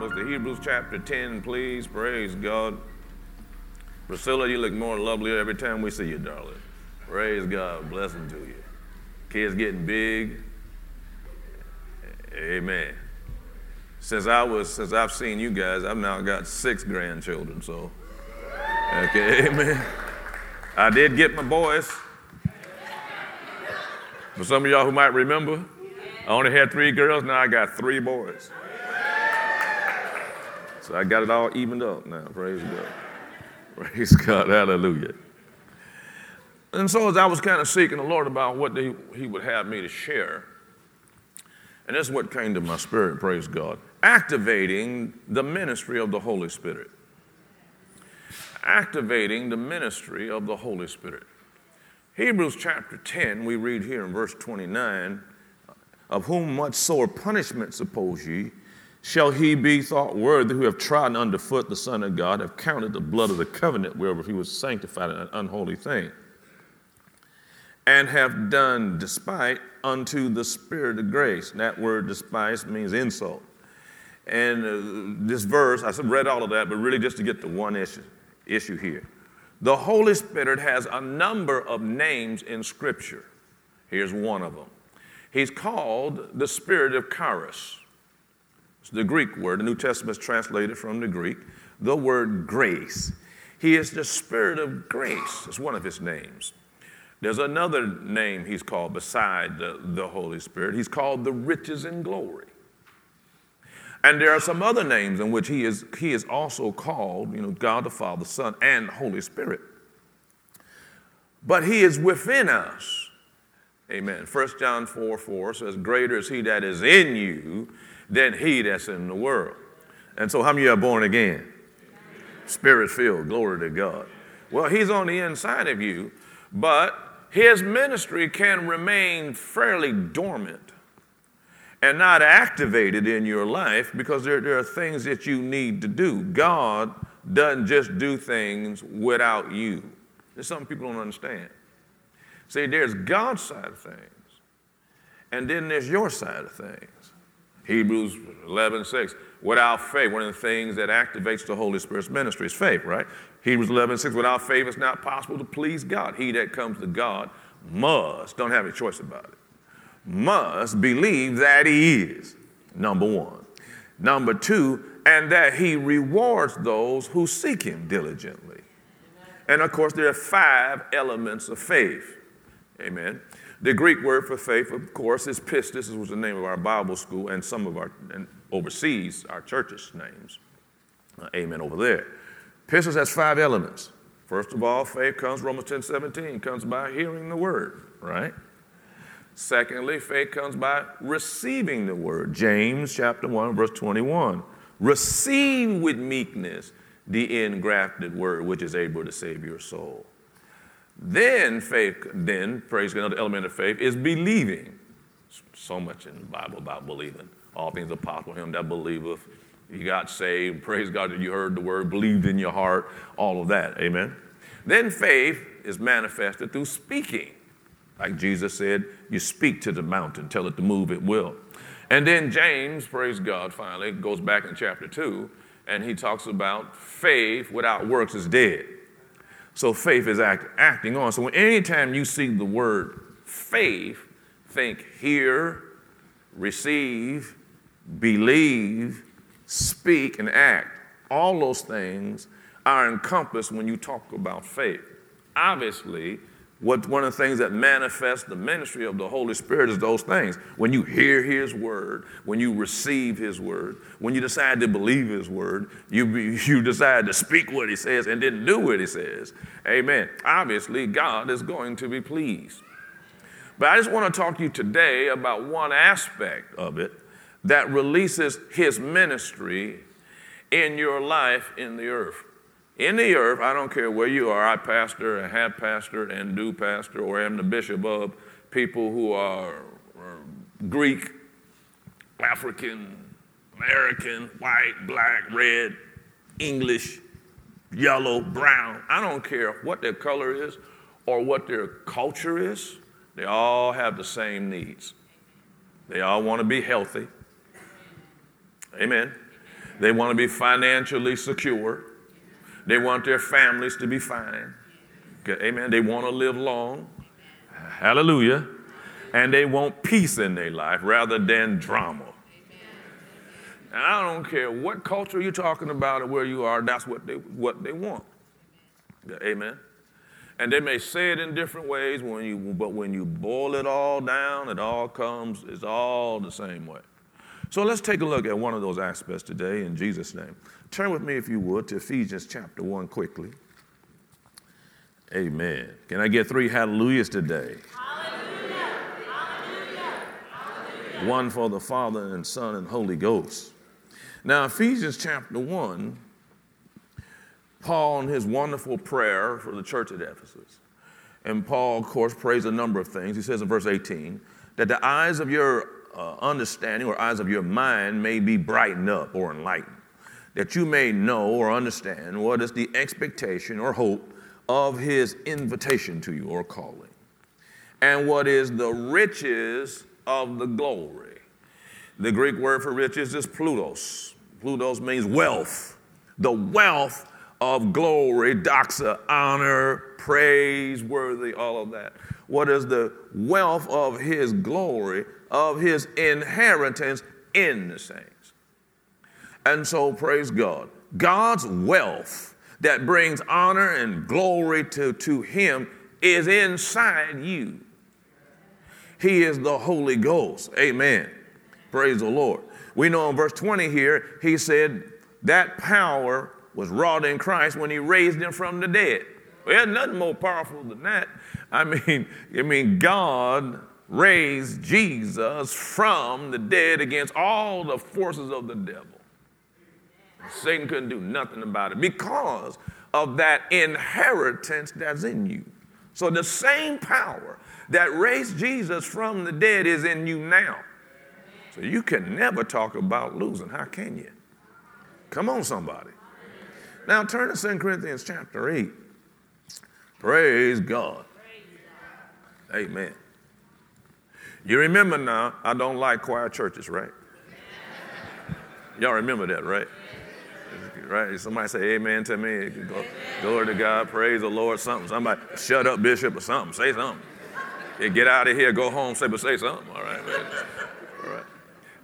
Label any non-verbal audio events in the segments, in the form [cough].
Bibles to Hebrews chapter 10, please. Praise God. Priscilla, you look more lovely every time we see you, darling. Praise God. Blessing to you. Kids getting big. Amen. Since I was, since I've seen you guys, I've now got six grandchildren. So, okay, [laughs] amen. I did get my boys. For some of y'all who might remember, I only had three girls. Now I got three boys. So I got it all evened up now. Praise God. [laughs] Praise God. Hallelujah. And so as I was kind of seeking the Lord about what he, he would have me to share, and this is what came to my spirit, praise God. Activating the ministry of the Holy Spirit. Activating the ministry of the Holy Spirit. Hebrews chapter 10, we read here in verse 29 of whom much sore punishment suppose ye, shall he be thought worthy who have trodden underfoot the Son of God, have counted the blood of the covenant wherever he was sanctified an unholy thing, and have done despite unto the Spirit of grace. And that word despise means insult. And uh, this verse, I read all of that, but really just to get to one issue, issue here. The Holy Spirit has a number of names in Scripture. Here's one of them. He's called the Spirit of Charis. It's the Greek word. The New Testament is translated from the Greek. The word grace. He is the Spirit of grace. It's one of his names. There's another name he's called beside the, the Holy Spirit. He's called the riches and glory. And there are some other names in which he is, he is also called, you know, God the Father, Son, and Holy Spirit. But he is within us. Amen. 1 John 4 4 says, Greater is he that is in you than he that's in the world. And so, how many of you are born again? Spirit filled. Glory to God. Well, he's on the inside of you, but his ministry can remain fairly dormant and not activated in your life because there, there are things that you need to do. God doesn't just do things without you. There's something people don't understand. See, there's God's side of things, and then there's your side of things. Hebrews 11, 6. Without faith, one of the things that activates the Holy Spirit's ministry is faith, right? Hebrews 11, 6. Without faith, it's not possible to please God. He that comes to God must, don't have a choice about it, must believe that He is, number one. Number two, and that He rewards those who seek Him diligently. And of course, there are five elements of faith. Amen. The Greek word for faith, of course, is pistis. This was the name of our Bible school and some of our, and overseas, our church's names. Uh, amen over there. Pistis has five elements. First of all, faith comes, Romans 10 17, comes by hearing the word, right? Secondly, faith comes by receiving the word. James chapter 1, verse 21. Receive with meekness the engrafted word, which is able to save your soul. Then faith, then, praise God, another element of faith is believing. So much in the Bible about believing. All things are possible him that believeth. You got saved. Praise God that you heard the word, believed in your heart, all of that. Amen. Then faith is manifested through speaking. Like Jesus said, you speak to the mountain, tell it to move, it will. And then James, praise God, finally goes back in chapter 2, and he talks about faith without works is dead. So faith is act, acting on. So anytime you see the word faith, think hear, receive, believe, speak, and act. All those things are encompassed when you talk about faith. Obviously, what, one of the things that manifests the ministry of the Holy Spirit is those things. When you hear His word, when you receive His word, when you decide to believe His word, you, [laughs] you decide to speak what He says and then do what He says. Amen. Obviously, God is going to be pleased. But I just want to talk to you today about one aspect of it that releases His ministry in your life in the earth. In the earth, I don't care where you are, I pastor and have pastored and do pastor or am the bishop of people who are uh, Greek, African, American, white, black, red, English, yellow, brown. I don't care what their color is or what their culture is. They all have the same needs. They all want to be healthy. Amen. They want to be financially secure. They want their families to be fine. Okay, amen. They want to live long. Hallelujah. And they want peace in their life rather than drama. And I don't care what culture you're talking about or where you are, that's what they, what they want. Amen. And they may say it in different ways, when you, but when you boil it all down, it all comes, it's all the same way. So let's take a look at one of those aspects today in Jesus' name. Turn with me, if you would, to Ephesians chapter 1 quickly. Amen. Can I get three hallelujahs today? Hallelujah. Hallelujah. Hallelujah. One for the Father and Son and Holy Ghost. Now, Ephesians chapter 1, Paul in his wonderful prayer for the church at Ephesus. And Paul, of course, prays a number of things. He says in verse 18 that the eyes of your uh, understanding or eyes of your mind may be brightened up or enlightened that you may know or understand what is the expectation or hope of his invitation to you or calling, and what is the riches of the glory. The Greek word for riches is plutos. Plutos means wealth, the wealth of glory, doxa, honor, praise, worthy, all of that. What is the wealth of his glory, of his inheritance in the saints? And so, praise God. God's wealth that brings honor and glory to, to Him is inside you. He is the Holy Ghost. Amen. Praise the Lord. We know in verse 20 here, he said that power was wrought in Christ when he raised him from the dead. Well, nothing more powerful than that. I mean, I mean, God raised Jesus from the dead against all the forces of the devil. Satan couldn't do nothing about it because of that inheritance that's in you. So the same power that raised Jesus from the dead is in you now. So you can never talk about losing. How can you? Come on, somebody. Now turn to 2 Corinthians chapter 8. Praise God. Amen. You remember now, I don't like choir churches, right? Y'all remember that, right? right? Somebody say amen to me. Go, glory to God, praise the Lord, something. Somebody, shut up, bishop, or something. Say something. Yeah, get out of here, go home, say, but say something. All right, All right.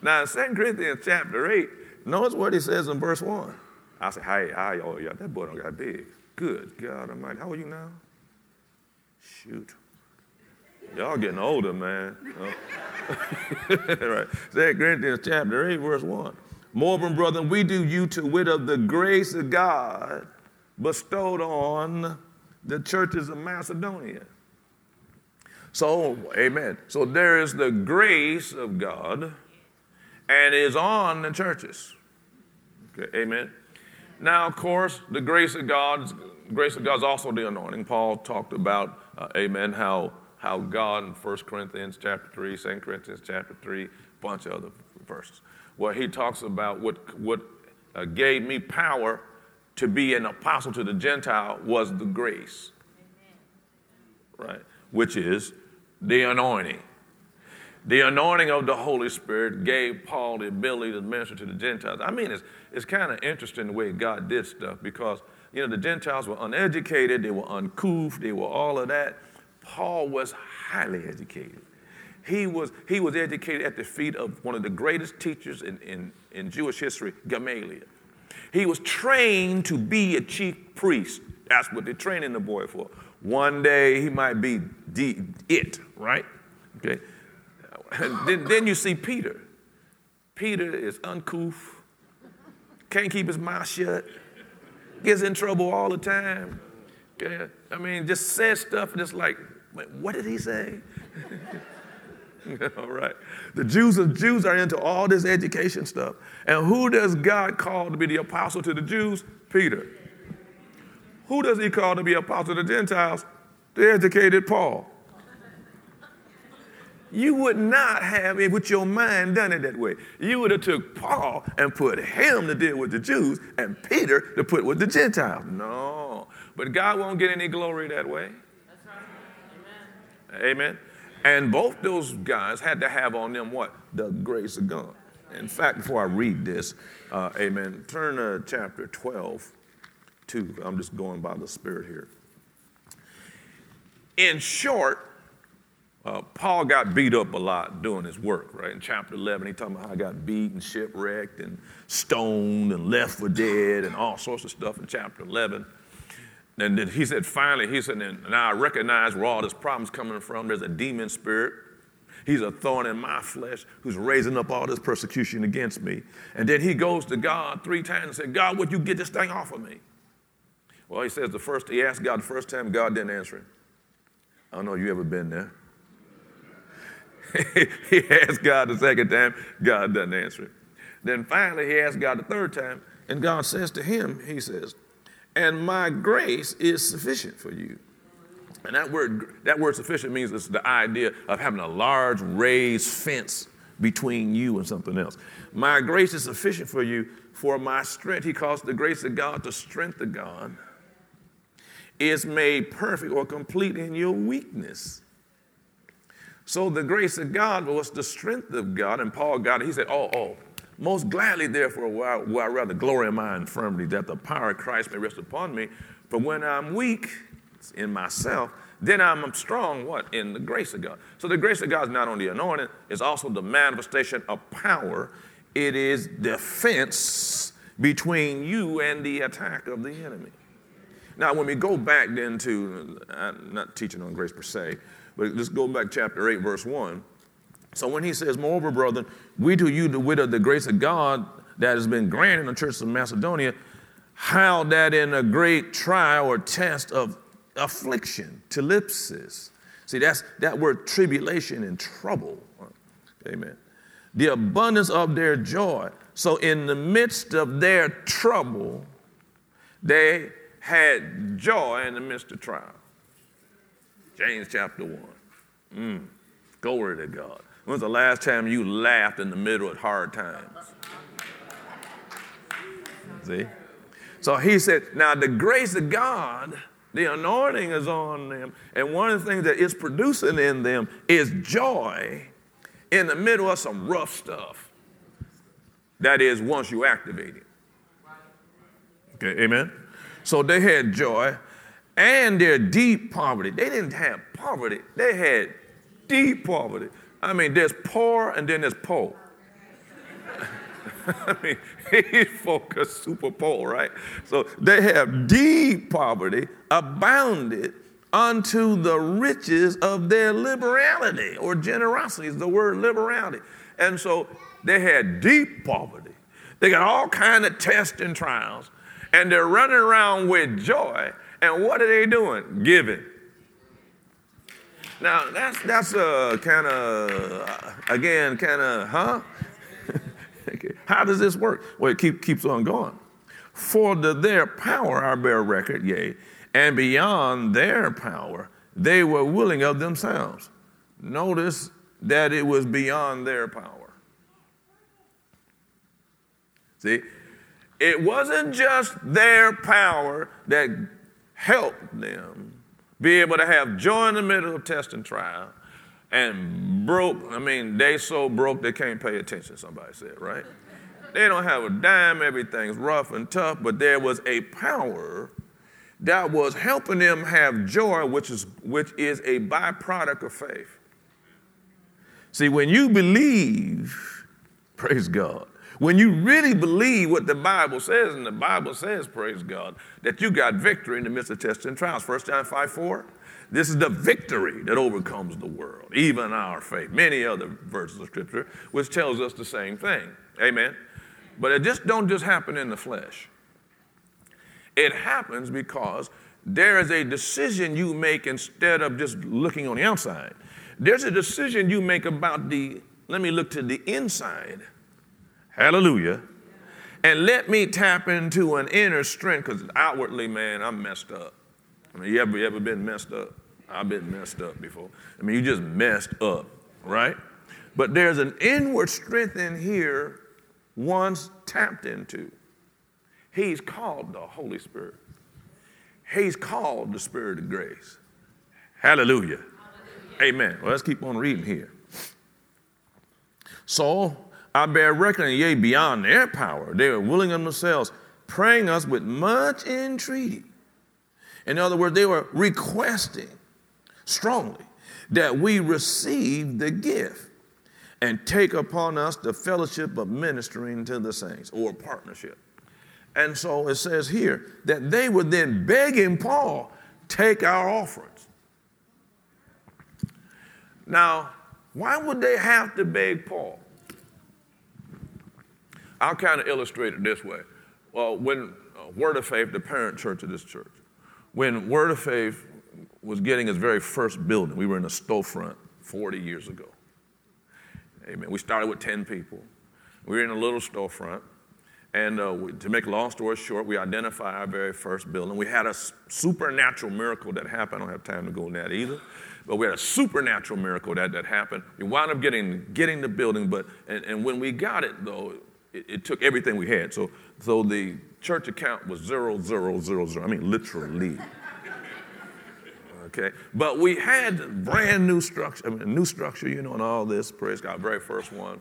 Now, in 2 Corinthians chapter 8, notice what he says in verse 1. I say, hi, hi, oh, yeah, that boy don't got big. Good God Almighty. How are you now? Shoot. Y'all getting older, man. Oh. [laughs] right. 2 Corinthians chapter 8, verse 1. Moreover, brethren, we do you to wit of the grace of God bestowed on the churches of Macedonia. So, amen. So there is the grace of God and is on the churches. Okay, amen. Now, of course, the grace of God, grace of God is also the anointing. Paul talked about, uh, amen, how, how God in 1 Corinthians chapter 3, 2 Corinthians chapter 3, a bunch of other verses where he talks about what, what uh, gave me power to be an apostle to the Gentile was the grace, right? Which is the anointing. The anointing of the Holy Spirit gave Paul the ability to minister to the Gentiles. I mean, it's, it's kind of interesting the way God did stuff because, you know, the Gentiles were uneducated, they were uncouth, they were all of that. Paul was highly educated. He was, he was educated at the feet of one of the greatest teachers in, in, in Jewish history, Gamaliel. He was trained to be a chief priest. That's what they're training the boy for. One day he might be the, it, right? Okay. [laughs] then, then you see Peter. Peter is uncouth, can't keep his mouth shut, gets in trouble all the time. I mean, just says stuff and it's like, what did he say? [laughs] all right. The Jews of Jews are into all this education stuff. And who does God call to be the apostle to the Jews? Peter. Who does he call to be apostle to the Gentiles? The educated Paul. You would not have it with your mind done it that way. You would have took Paul and put him to deal with the Jews and Peter to put with the Gentiles. No. But God won't get any glory that way. That's right. Amen. Amen. And both those guys had to have on them what? The grace of God. In fact, before I read this, uh, amen, turn to chapter 12, 2. I'm just going by the Spirit here. In short, uh, Paul got beat up a lot doing his work, right? In chapter 11, he talking about how he got beat and shipwrecked and stoned and left for dead and all sorts of stuff in chapter 11. And then he said, finally, he said, now I recognize where all this problem's coming from. There's a demon spirit. He's a thorn in my flesh who's raising up all this persecution against me. And then he goes to God three times and said, God, would you get this thing off of me? Well, he says the first, he asked God the first time, God didn't answer him. I don't know if you ever been there. [laughs] he asked God the second time, God doesn't answer him. Then finally, he asked God the third time, and God says to him, He says, And my grace is sufficient for you. And that word, that word sufficient means it's the idea of having a large raised fence between you and something else. My grace is sufficient for you, for my strength, he calls the grace of God the strength of God, is made perfect or complete in your weakness. So the grace of God was the strength of God, and Paul got it. He said, Oh, oh, most gladly, therefore, will I, rather glory in my infirmity, that the power of Christ may rest upon me. For when I'm weak in myself, then I'm strong, what? In the grace of God. So the grace of God is not only anointing, it's also the manifestation of power. It is defense between you and the attack of the enemy. Now, when we go back then to, I'm not teaching on grace per se, but let's go back chapter 8, verse 1. So when he says, Moreover, brethren, we to you the wit of the grace of God that has been granted in the church of Macedonia, how that in a great trial or test of affliction, thlipsis. See, that's that word tribulation and trouble. Amen. The abundance of their joy. So in the midst of their trouble, they had joy in the midst of trial. James chapter 1. Mm. Glory to God. When's the last time you laughed in the middle of hard times? See? So he said, now the grace of God, the anointing is on them. And one of the things that it's producing in them is joy in the middle of some rough stuff. That is, once you activate it. Okay, amen? So they had joy and their deep poverty. They didn't have poverty, they had deep poverty. I mean, there's poor and then there's poor. [laughs] I mean, he's focused super poor, right? So they have deep poverty, abounded unto the riches of their liberality or generosity is the word liberality. And so they had deep poverty. They got all kind of tests and trials, and they're running around with joy and what are they doing? Giving. Now, that's, that's a kind of, again, kind of, huh? [laughs] How does this work? Well, it keep, keeps on going. For the, their power I bear record, yea, and beyond their power, they were willing of themselves. Notice that it was beyond their power. See, it wasn't just their power that helped them be able to have joy in the middle of test and trial and broke, I mean, they so broke they can't pay attention, somebody said, right? They don't have a dime, everything's rough and tough, but there was a power that was helping them have joy, which is, which is a byproduct of faith. See, when you believe, praise God, when you really believe what the Bible says, and the Bible says, praise God, that you got victory in the midst of tests and trials. 1 John 5 4. This is the victory that overcomes the world, even our faith. Many other verses of Scripture, which tells us the same thing. Amen. But it just don't just happen in the flesh. It happens because there is a decision you make instead of just looking on the outside. There's a decision you make about the, let me look to the inside Hallelujah. and let me tap into an inner strength because outwardly, man, I'm messed up. I mean, you ever, you ever been messed up? I've been messed up before. I mean, you just messed up, right? But there's an inward strength in here once tapped into. He's called the Holy Spirit. He's called the Spirit of grace. Hallelujah. Hallelujah. Amen. Well, let's keep on reading here. So I bear reckoning, yea, beyond their power. They were willing of themselves, praying us with much entreaty. In other words, they were requesting strongly that we receive the gift and take upon us the fellowship of ministering to the saints or partnership. And so it says here that they were then begging Paul, take our offerings. Now, why would they have to beg Paul? I'll kind of illustrate it this way. Well, when uh, Word of Faith, the parent church of this church, when Word of Faith was getting its very first building, we were in a storefront 40 years ago. Amen. We started with 10 people. We were in a little storefront. And uh, we, to make a long story short, we identified our very first building. We had a supernatural miracle that happened. I don't have time to go into that either. But we had a supernatural miracle that, that happened. We wound up getting, getting the building, but and, and when we got it, though, it, it, took everything we had. So, so the church account was zero, zero, zero, zero. I mean, literally. Okay, but we had brand new structure, I mean, new structure, you know, and all this. Praise God, very first one.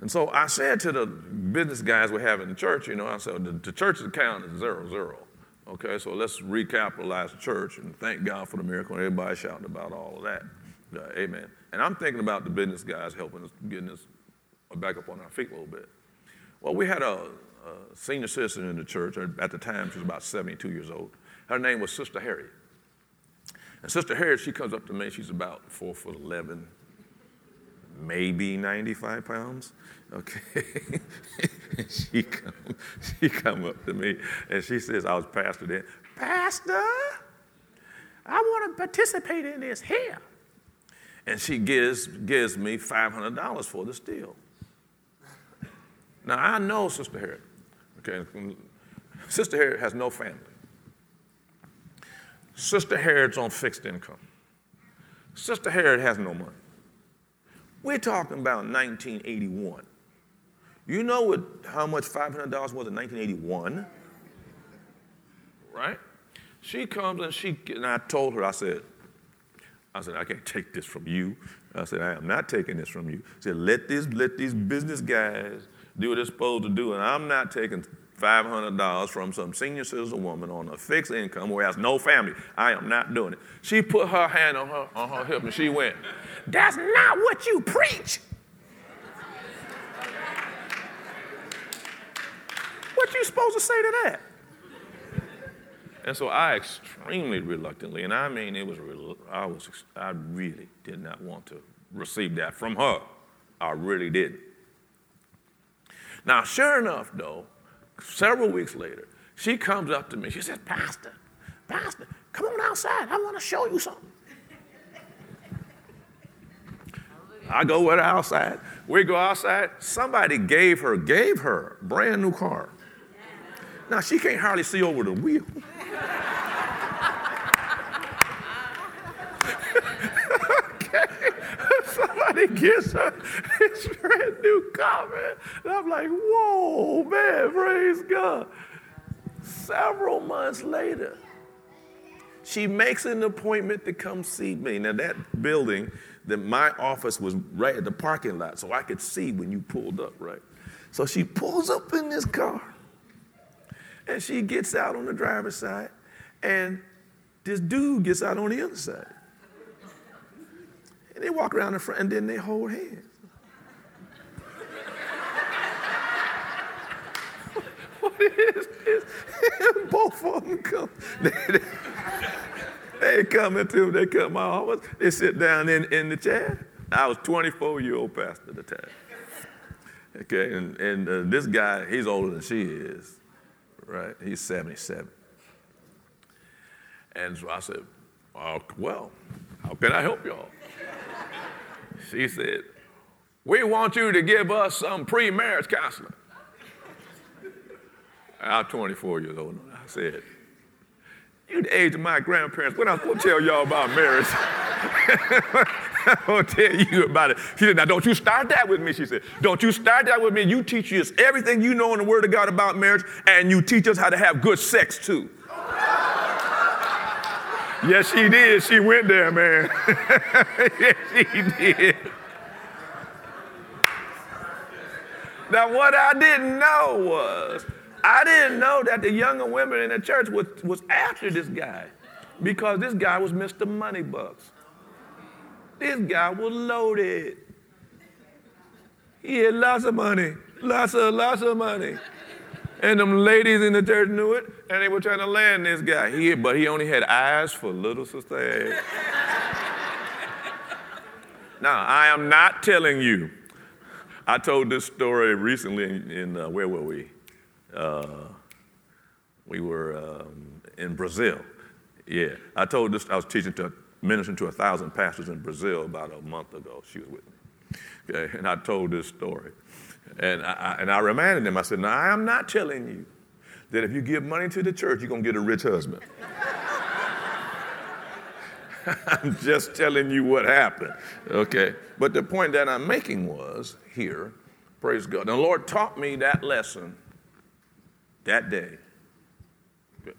And so I said to the business guys we have in the church, you know, I said the, the church's account is zero, zero. Okay, so let's recapitalize the church and thank God for the miracle. And everybody shouting about all of that. Uh, amen. And I'm thinking about the business guys helping us, getting us back up on our feet a little bit. Well, we had a, a senior citizen in the church. At the time, she was about 72 years old. Her name was Sister Harriet. And Sister Harriet, she comes up to me. She's about four foot 11, maybe 95 pounds. Okay. [laughs] she come, she come up to me and she says, I was pastor then. Pastor, I want to participate in this here. And she gives, gives me $500 for this deal. Now, I know Sister Harriet. Okay. Sister Harriet has no family. Sister Harriet's on fixed income. Sister Harriet has no money. We're talking about 1981. You know what, how much $500 was in 1981? Right? She comes and she, and I told her, I said, I said, I can't take this from you. I said, I am not taking this from you. I said, let, this, let these business guys do what they're supposed to do, and I'm not taking $500 from some senior citizen woman on a fixed income who has no family. I am not doing it. She put her hand on her, on her hip and she went, That's not what you preach. What you supposed to say to that? And so I extremely reluctantly, and I mean it was, I was, I really did not want to receive that from her. I really didn't. Now, sure enough, though, several weeks later, she comes up to me. She says, Pastor, Pastor, come on outside. I want to show you something. I go with her outside. We go outside. Somebody gave her, gave her brand new car. Now she can't hardly see over the wheel. [laughs] Somebody gets [laughs] her this brand new car. And I'm like, whoa, man, praise God. Several months later, she makes an appointment to come see me. Now that building, that my office was right at the parking lot, so I could see when you pulled up, right? So she pulls up in this car. And she gets out on the driver's side, and this dude gets out on the other side. And they walk around in front, and then they hold hands. [laughs] what is, is [laughs] both of them come. [laughs] They, they, they come into, they come my office, they sit down in, in the chair. I was 24 year old pastor at the time. Okay, and, and uh, this guy, he's older than she is right? He's 77. And so I said, oh, Well, how can I help y'all? She said, We want you to give us some pre marriage counseling. I'm 24 years old. I said, you the age of my grandparents. What I'm going to tell y'all about marriage? [laughs] I'm going to tell you about it. She said, now don't you start that with me, she said. Don't you start that with me. You teach us everything you know in the Word of God about marriage, and you teach us how to have good sex too. Yes, she did. She went there, man. [laughs] yes, she did. Now, what I didn't know was, I didn't know that the younger women in the church was, was after this guy because this guy was Mr. Moneybucks. This guy was loaded. He had lots of money, lots of, lots of money. And them ladies in the church knew it, and they were trying to land this guy. He, but he only had eyes for little sister. now, I am not telling you I told this story recently in, in uh, where were we? Uh, we were um, in Brazil. Yeah, I told this. I was teaching to ministering to a thousand pastors in Brazil about a month ago. She was with me, okay, and I told this story, and I, and I reminded them. I said, "Now I am not telling you that if you give money to the church, you're gonna get a rich husband." [laughs] I'm just telling you what happened. Okay. But the point that I'm making was here, praise God. The Lord taught me that lesson that day.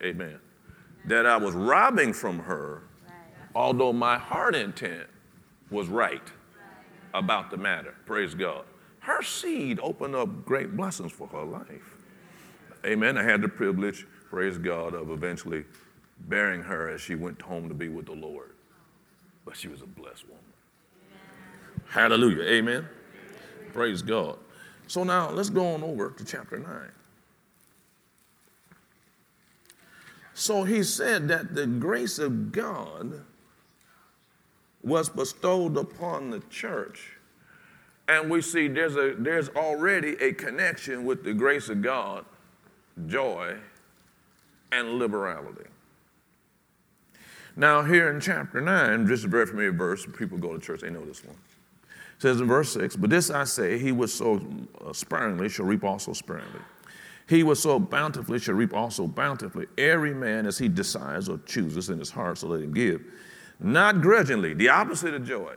Amen. That I was robbing from her, although my heart intent was right about the matter. Praise God. Her seed opened up great blessings for her life. Amen. I had the privilege, praise God, of eventually bearing her as she went home to be with the Lord. But she was a blessed woman. Hallelujah. Amen. Praise God. So now let's go on over to chapter 9. So he said that the grace of God was bestowed upon the church. And we see there's, a, there's already a connection with the grace of God, joy, and liberality. Now, here in chapter 9, this is a very familiar verse. People go to church, they know this one. It says in verse 6, But this I say, he was so uh, sparingly shall reap also sparingly. He was so bountifully shall reap also bountifully. Every man as he desires or chooses in his heart, so let him give. Not grudgingly, the opposite of joy.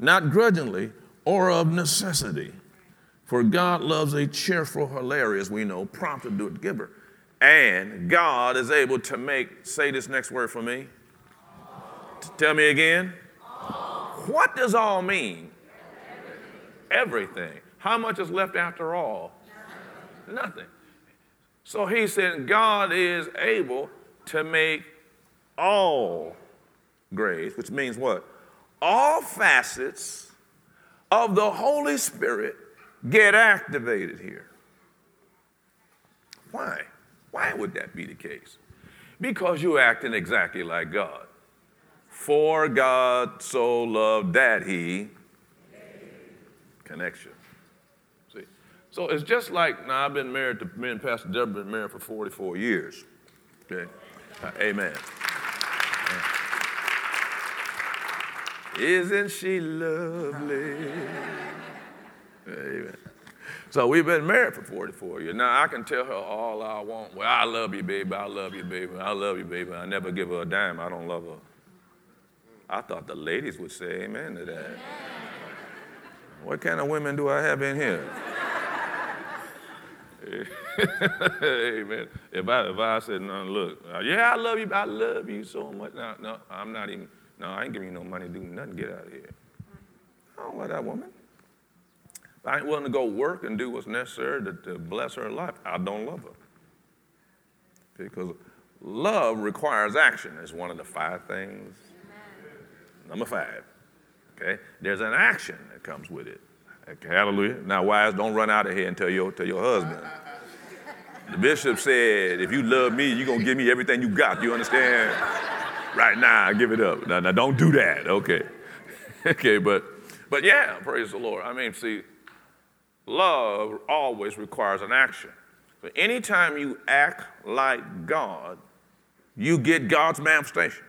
Not grudgingly or of necessity. For God loves a cheerful, hilarious, we know, prompt to do it giver. And God is able to make, say this next word for me. Tell me again. What does all mean? Everything. How much is left after all? Nothing. So he said, God is able to make all grace, which means what? All facets of the Holy Spirit get activated here. Why? Why would that be the case? Because you're acting exactly like God. For God so loved that he connection. See? So it's just like now I've been married to me and Pastor Deborah been married for 44 years. Okay? Uh, amen. Isn't she lovely? Amen. So we've been married for 44 years. Now I can tell her all I want. Well, I love you, baby. I love you, baby. I love you, baby. I never give her a dime. I don't love her. I thought the ladies would say amen to that. What kind of women do I have in here? [laughs] amen. If I if I said no, look, uh, yeah, I love you, I love you so much. No, no, I'm not even. No, I ain't giving you no money to do nothing. Get out of here. I don't love that woman. I ain't willing to go work and do what's necessary to, to bless her life, I don't love her. Because love requires action. It's one of the five things. Number five. Okay? There's an action that comes with it. Okay, hallelujah. Now, wives, don't run out of here and tell your, tell your husband. The bishop said, if you love me, you're going to give me everything you got. You understand? Right now, give it up. Now, now don't do that. Okay. [laughs] okay, but but yeah, praise the Lord. I mean, see, love always requires an action. But anytime you act like God, you get God's manifestation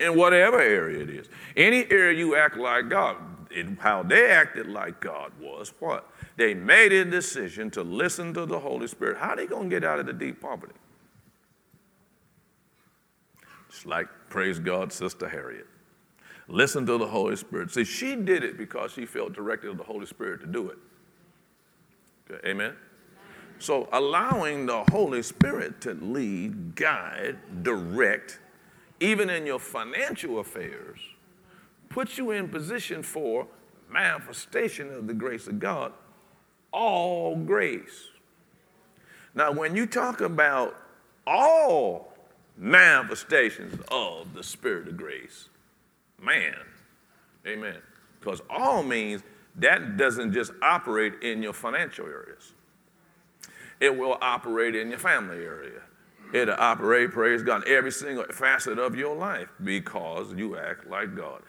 in whatever area it is. Any area you act like God, it, how they acted like God was what? They made a decision to listen to the Holy Spirit. How are they going to get out of the deep poverty? Just like, praise God, Sister Harriet. Listen to the Holy Spirit. See, she did it because she felt directed of the Holy Spirit to do it. Okay, amen? So, allowing the Holy Spirit to lead, guide, direct, even in your financial affairs, puts you in position for manifestation of the grace of God, all grace. Now, when you talk about all manifestations of the Spirit of grace, man, amen. Because all means that doesn't just operate in your financial areas, it will operate in your family area. It'll operate, praise God, every single facet of your life because you act like God.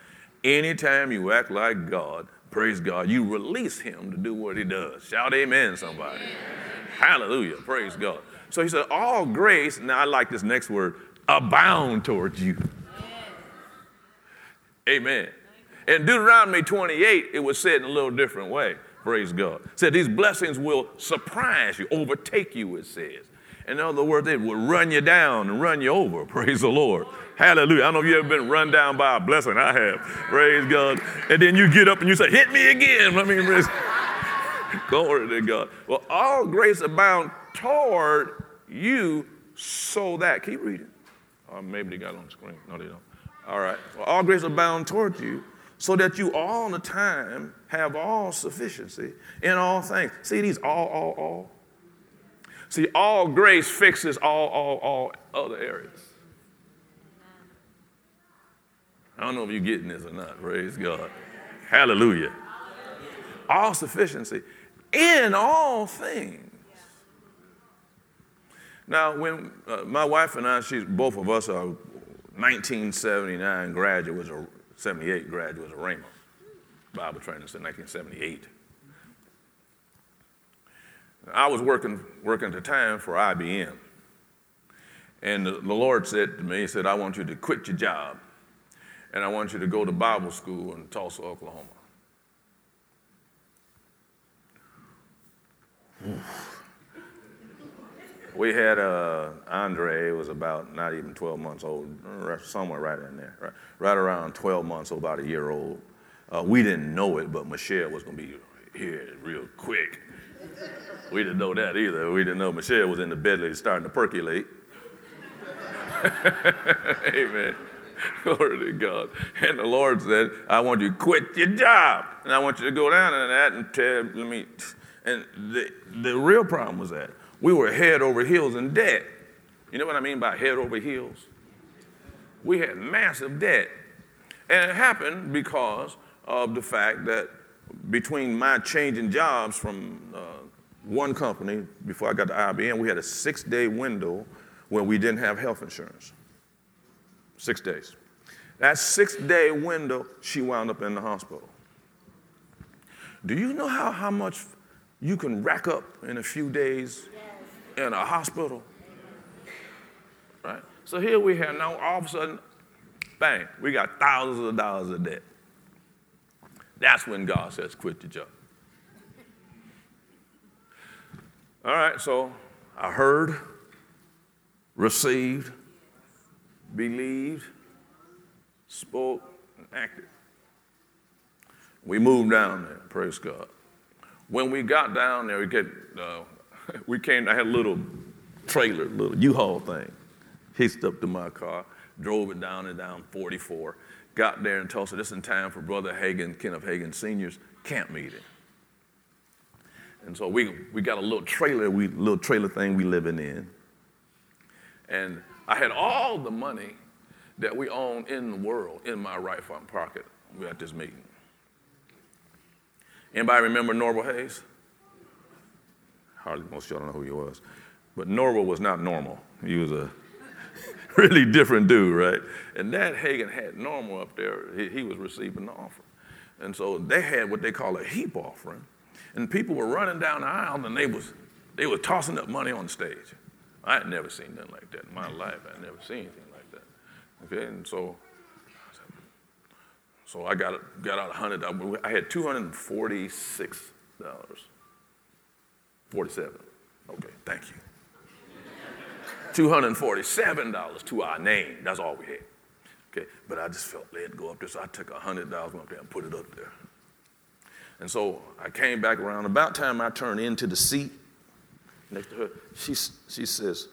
Anytime you act like God, praise God, you release Him to do what He does. Shout amen, somebody. Amen. Hallelujah. Praise God. So He said, All grace, now I like this next word, abound towards you. Amen. In Deuteronomy 28, it was said in a little different way. Praise God. It said these blessings will surprise you, overtake you, it says. In other words, it will run you down and run you over. [laughs] Praise the Lord. Hallelujah. I don't know if you've ever been run down by a blessing. I have. Praise God. And then you get up and you say, hit me again. [laughs] I mean, praise. [laughs] glory to God. Well, all grace abound toward you so that. Keep reading. Or maybe they got on the screen. No, they don't. All right. Well, all grace abound toward you so that you all the time have all sufficiency in all things. See these all, all, all? See, all grace fixes all, all, all other areas. I don't know if you're getting this or not. Praise God. Hallelujah. All sufficiency in all things. Now, when uh, my wife and I, she's both of us are 1979 graduates or 78 graduates of Rhema Bible training since 1978. I was working, working at the time for IBM. And the, the Lord said to me, He said, I want you to quit your job and I want you to go to Bible school in Tulsa, Oklahoma. We had uh, Andre was about not even 12 months old, somewhere right in there, right, right around 12 months, old, about a year old. Uh, we didn't know it, but Michelle was to be here real quick. We didn't know that either. We didn't know Michelle was in the bed starting to percolate. [laughs] Amen. Glory to God. And the Lord said, I want you to quit your job. And I want you to go down in that and tell me. And the, the real problem was that we were head over heels in debt. You know what I mean by head over heels? We had massive debt. And it happened because of the fact that between my changing jobs from uh, one company before I got to IBM, we had a six day window where we didn't have health insurance. Six days. That six day window, she wound up in the hospital. Do you know how, how much you can rack up in a few days in a hospital? Right? So here we have now all of a sudden, bang, we got thousands of dollars of debt. That's when God says, quit the job. All right, so I heard, received, believed, spoke, and acted. We moved down there, praise God. When we got down there, we, get, uh, we came, I had a little trailer, little U-Haul thing, hitched up to my car, drove it down and down 44, got there in Tulsa just in time for Brother Hagin, Kenneth Hagin Sr.'s camp meeting. And so we, we got a little trailer, we little trailer thing we living in. And I had all the money that we own in the world in my right front pocket. We at this meeting. Anybody remember Norval Hayes? Most of y'all don't know who he was. But Norval was not Norval. He was a [laughs] really different dude, right? And that Hagin had normal up there. He, he was receiving the offering. And so they had what they call a heap offering. And people were running down the aisle and they was, they were tossing up money on the stage. I had never seen nothing like that in my life. I had never seen anything like that. Okay, and so So I got, got out a hundred. I had two hundred and forty-six dollars. Forty-seven. Okay, thank you. Two hundred and forty-seven dollars to our name. That's all we had. Okay, but I just felt led go up there, so I took a hundred dollars up there and put it up there. And so I came back around. About time I turned into the seat next to her, she, she says,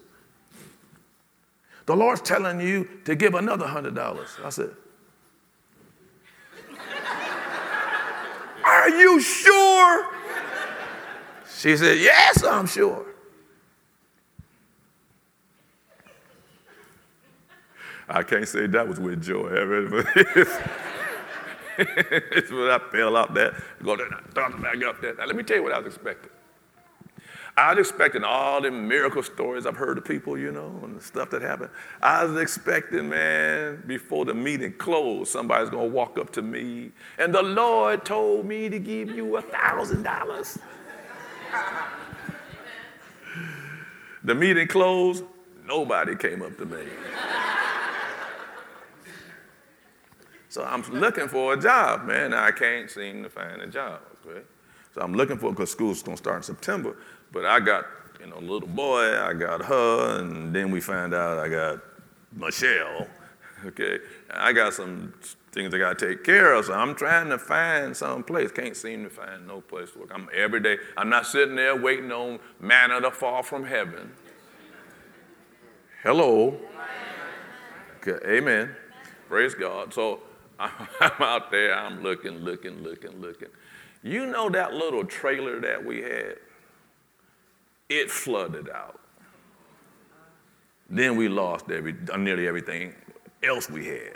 "The Lord's telling you to give another hundred dollars." I said, Are you sure? She said, Yes, I'm sure. I can't say that was with joy. [laughs] it's when I fell out there, go there, started back up there. Now, let me tell you what I was expecting. I was expecting all the miracle stories I've heard of people, you know, and the stuff that happened. I was expecting, man, before the meeting closed, somebody's gonna walk up to me, and the Lord told me to give you a thousand dollars. The meeting closed, nobody came up to me. so I'm looking for a job, man. I can't seem to find a job. Okay? So I'm looking for because school's gonna start in September. But I got, you know, little boy, I got her, and then we find out I got Michelle. [laughs] Okay, I got some things I got to take care of, so I'm trying to find some place. Can't seem to find no place to work. I'm every day. I'm not sitting there waiting on manna to fall from heaven. Hello. Amen. Praise God. So [laughs] I'm out there. I'm looking, looking, looking, looking. You know that little trailer that we had? it flooded out. Then we lost every, nearly everything else we had.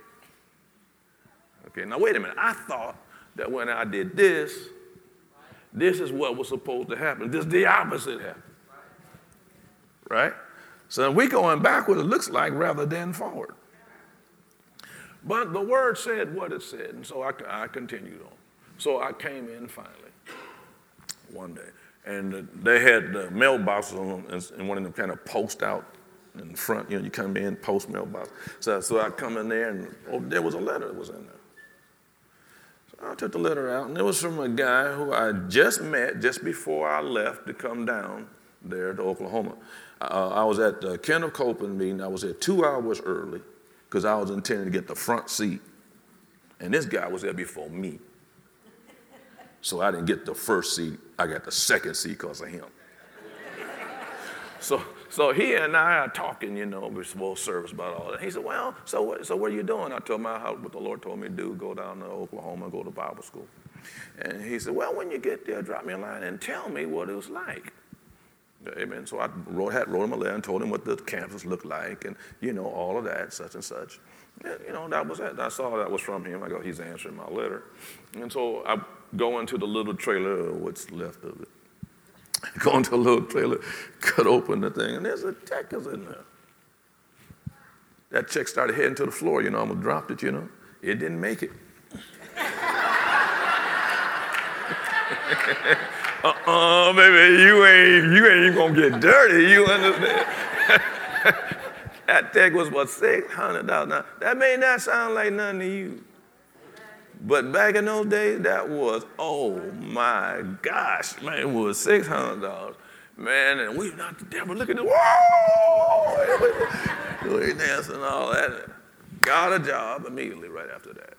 Okay, now wait a minute. I thought that when I did this, this is what was supposed to happen. This the opposite happened. Right? So we're going backwards, it looks like, rather than forward. But the word said what it said, and so I, I continued on. So I came in finally one day and they had the mailboxes on them, and one of them kind of post out in front. You know, you come in, post mailbox. So, so I come in there, and oh, there was a letter that was in there. I took the letter out, and it was from a guy who I just met just before I left to come down there to Oklahoma. Uh, I was at the Kenneth Copeland meeting. I was there two hours early because I was intending to get the front seat, and this guy was there before me. So I didn't get the first seat. I got the second seat because of him. [laughs] so, so he and I are talking, you know, before service about all that. He said, well, so what, so what are you doing? I told him how, what the Lord told me to do, go down to Oklahoma, go to Bible school. And he said, well, when you get there, drop me a line and tell me what it was like. Amen. So I wrote, had, wrote him a letter and told him what the campus looked like and, you know, all of that, such and such. And, you know, that was it. I saw that was from him. I go, he's answering my letter. And so I go into the little trailer, what's left of it. [laughs] Go into a little trailer, cut open the thing, and there's a check is in there. That check started heading to the floor, you know, I almost dropped it, you know. It didn't make it. [laughs] uh-uh, baby, you ain't, you ain't even gonna get dirty, you understand? [laughs] that check was what, $600. Now, that may not sound like nothing to you. But back in those days, that was, oh my gosh, man, it was $600. Man, and we not the devil Look at, whoa, [laughs] we dancing and all that. Got a job immediately right after that.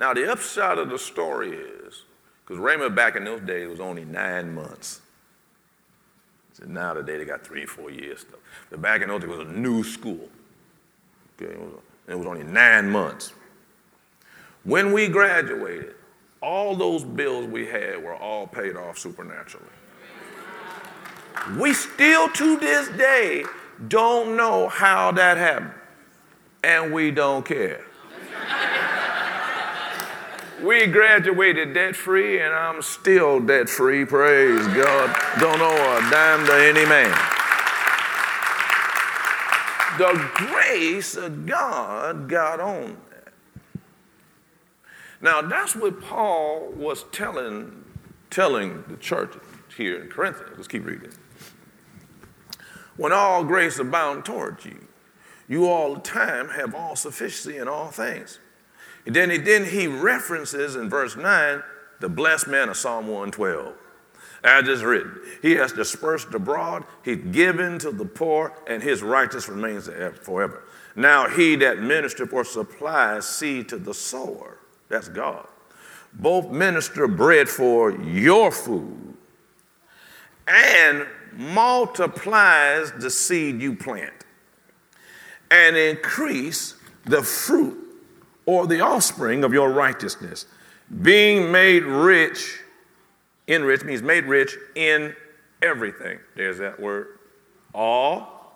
Now, the upshot of the story is, because Rhema back in those days was only nine months. So now today they got three, four years stuff. But back in those days it was a new school. Okay, it was, it was only nine months. When we graduated, all those bills we had were all paid off supernaturally. We still to this day don't know how that happened, and we don't care. we graduated debt free, and I'm still debt free. Praise God. Don't owe a dime to any man. The grace of God got on now, that's what Paul was telling, telling the church here in Corinthians. Let's keep reading. When all grace abound towards you, you all the time have all sufficiency in all things. And then he, then he references in verse 9 the blessed man of Psalm 112. As is written, he has dispersed abroad, he's given to the poor, and his righteousness remains forever. Now he that ministereth or supplies seed to the sower, that's God, both minister bread for your food and multiplies the seed you plant and increase the fruit or the offspring of your righteousness, being made rich in rich means made rich in everything. There's that word. All,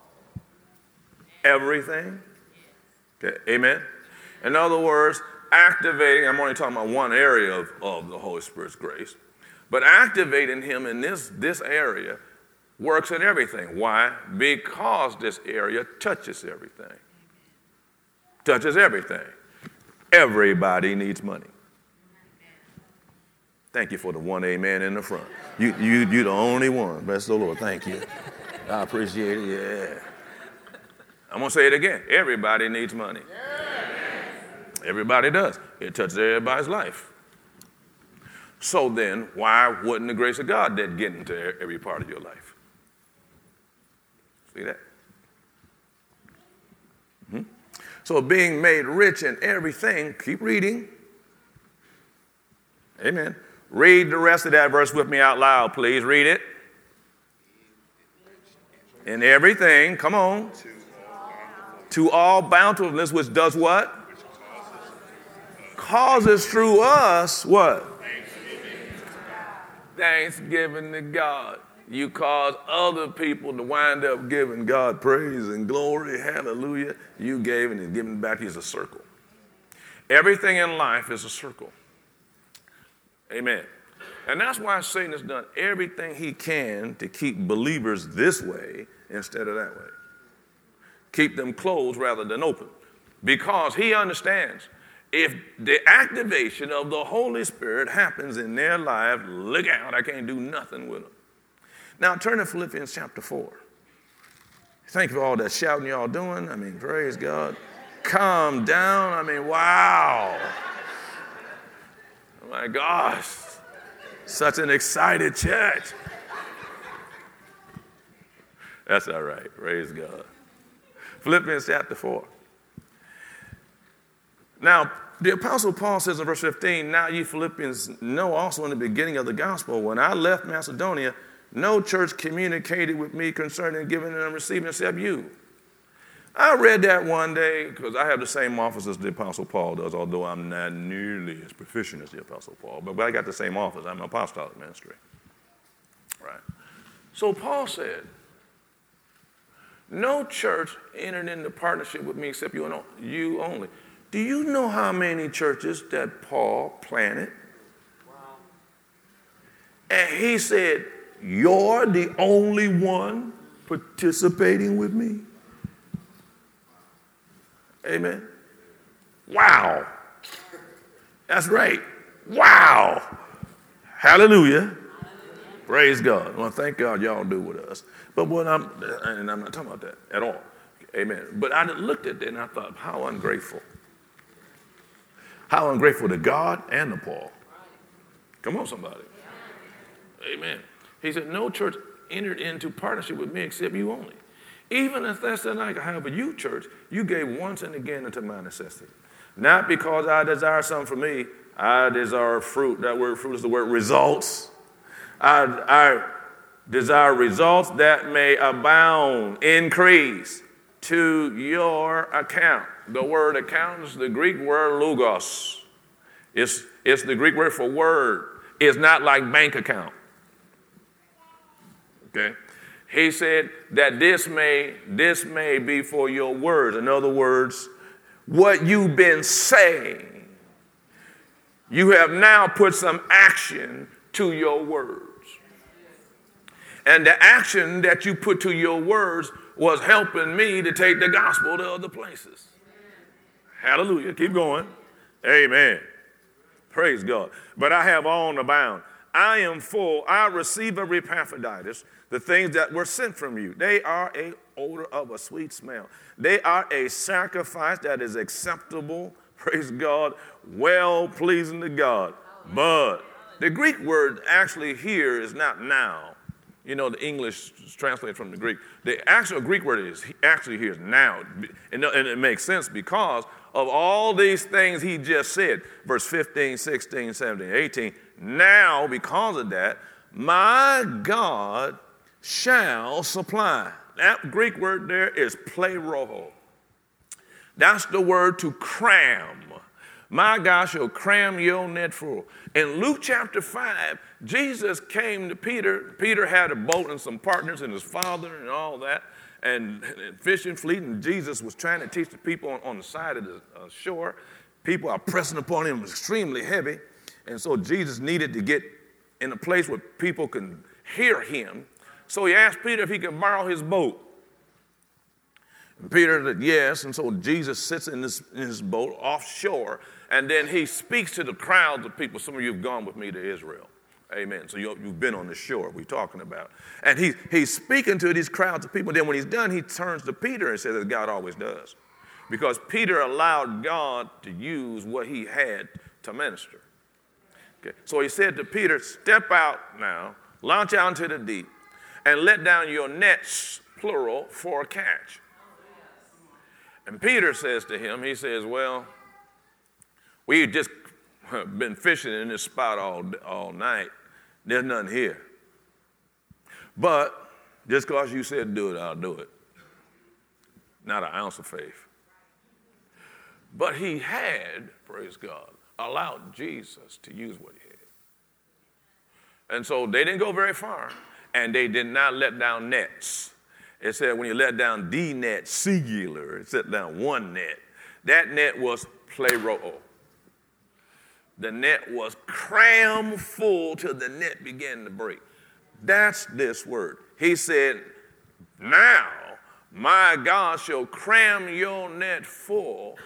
everything. Okay, amen. In other words, activating, I'm only talking about one area of, of the Holy Spirit's grace, but activating Him in this, this area works in everything. Why? Because this area touches everything. Touches everything. Everybody needs money. Thank you for the one amen in the front. You, you, you're the only one. Bless the Lord. Thank you. I appreciate it. Yeah. I'm going to say it again. Everybody needs money. Everybody does. It touches everybody's life. So then, why wouldn't the grace of God then get into every part of your life? See that? hmm So, being made rich in everything, keep reading. Amen. Read the rest of that verse with me out loud, please. Read it. In everything, come on. To all bountifulness, which does what? Causes through us what? Thanksgiving to God. You cause other people to wind up giving God praise and glory. Hallelujah. You gave and giving back. is a circle. Everything in life is a circle. Amen. And that's why Satan has done everything he can to keep believers this way instead of that way. Keep them closed rather than open. Because he understands if the activation of the Holy Spirit happens in their life, look out, I can't do nothing with them. Now turn to Philippians chapter 4. Thank you for all that shouting y'all doing. I mean, praise God. Calm down. I mean, wow. Oh my gosh. Such an excited church. That's all right. Praise God. Philippians chapter 4. Now, the Apostle Paul says in verse 15, Now you Philippians know also in the beginning of the gospel, when I left Macedonia, no church communicated with me concerning giving and receiving except you. I read that one day because I have the same office as the Apostle Paul does, although I'm not nearly as proficient as the Apostle Paul. But, I got the same office. I'm an apostolic ministry. Right. So Paul said, No church entered into partnership with me except you, you only. Do you know how many churches that Paul planted? Wow. And he said, You're the only one participating with me? Amen. Wow. That's right. Wow. Hallelujah. Praise God. Well, thank God y'all do with us. But what I'm, and I'm not talking about that at all. Amen. But I looked at that and I thought, how ungrateful. How ungrateful to God and to Paul. Come on, somebody. Amen. He said, No church entered into partnership with me except you only. Even in Thessalonica, however, you church, you gave once and again unto my necessity. Not because I desire something for me, I desire fruit. That word fruit is the word results. I, I desire results that may abound, increase to your account. The word account is the Greek word logos. It's, it's the Greek word for word. It's not like bank account. Okay? he said that this may this may be for your words in other words what you've been saying you have now put some action to your words and the action that you put to your words was helping me to take the gospel to other places hallelujah keep going amen praise god but i have all abound i am full i receive a epaphroditus the things that were sent from you. They are a odor of a sweet smell. They are a sacrifice that is acceptable [laughs] Praise God. Well pleasing to God. But the Greek word actually here is not now. You know, the English is translated from the Greek. The actual Greek word is actually here is now. And it makes sense because of all these things he just said. Verse 15, 16, 17, 18. Now, because of that, my God shall supply. That Greek word there is pleroo. That's the word to cram. My God shall cram your net full. In Luke chapter 5, Jesus came to Peter. Peter had a boat and some partners and his father and all that, and, and fishing fleet. And Jesus was trying to teach the people on, on the side of the uh, shore. People are pressing upon him extremely heavy. And so Jesus needed to get in a place where people can hear him. So he asked Peter if he could borrow his boat. And Peter said yes, and so Jesus sits in this, in his boat offshore, and then he speaks to the crowds of people. Some of you have gone with me to Israel. Amen. So you, have been on the shore we're talking about. And he, he's speaking to these crowds of people. Then when he's done, he turns to Peter and says, as God always does. Because Peter allowed God to use what he had to minister. Okay. So he said to Peter, Step out now, launch out into the deep, and let down your nets, plural, for a catch. And Peter says to him, He says, Well, we've just [laughs] been fishing in this spot all, all night. There's nothing here. But just because you said do it, I'll do it. Not an ounce of faith. But he had, praise God, allowed Jesus to use what he had. And so they didn't go very far, and they did not let down nets. It said when you let down the net, singular, it set down one net. That net was pleroo. The net was crammed full till the net began to break. That's this word. He said, Now my God shall cram your net full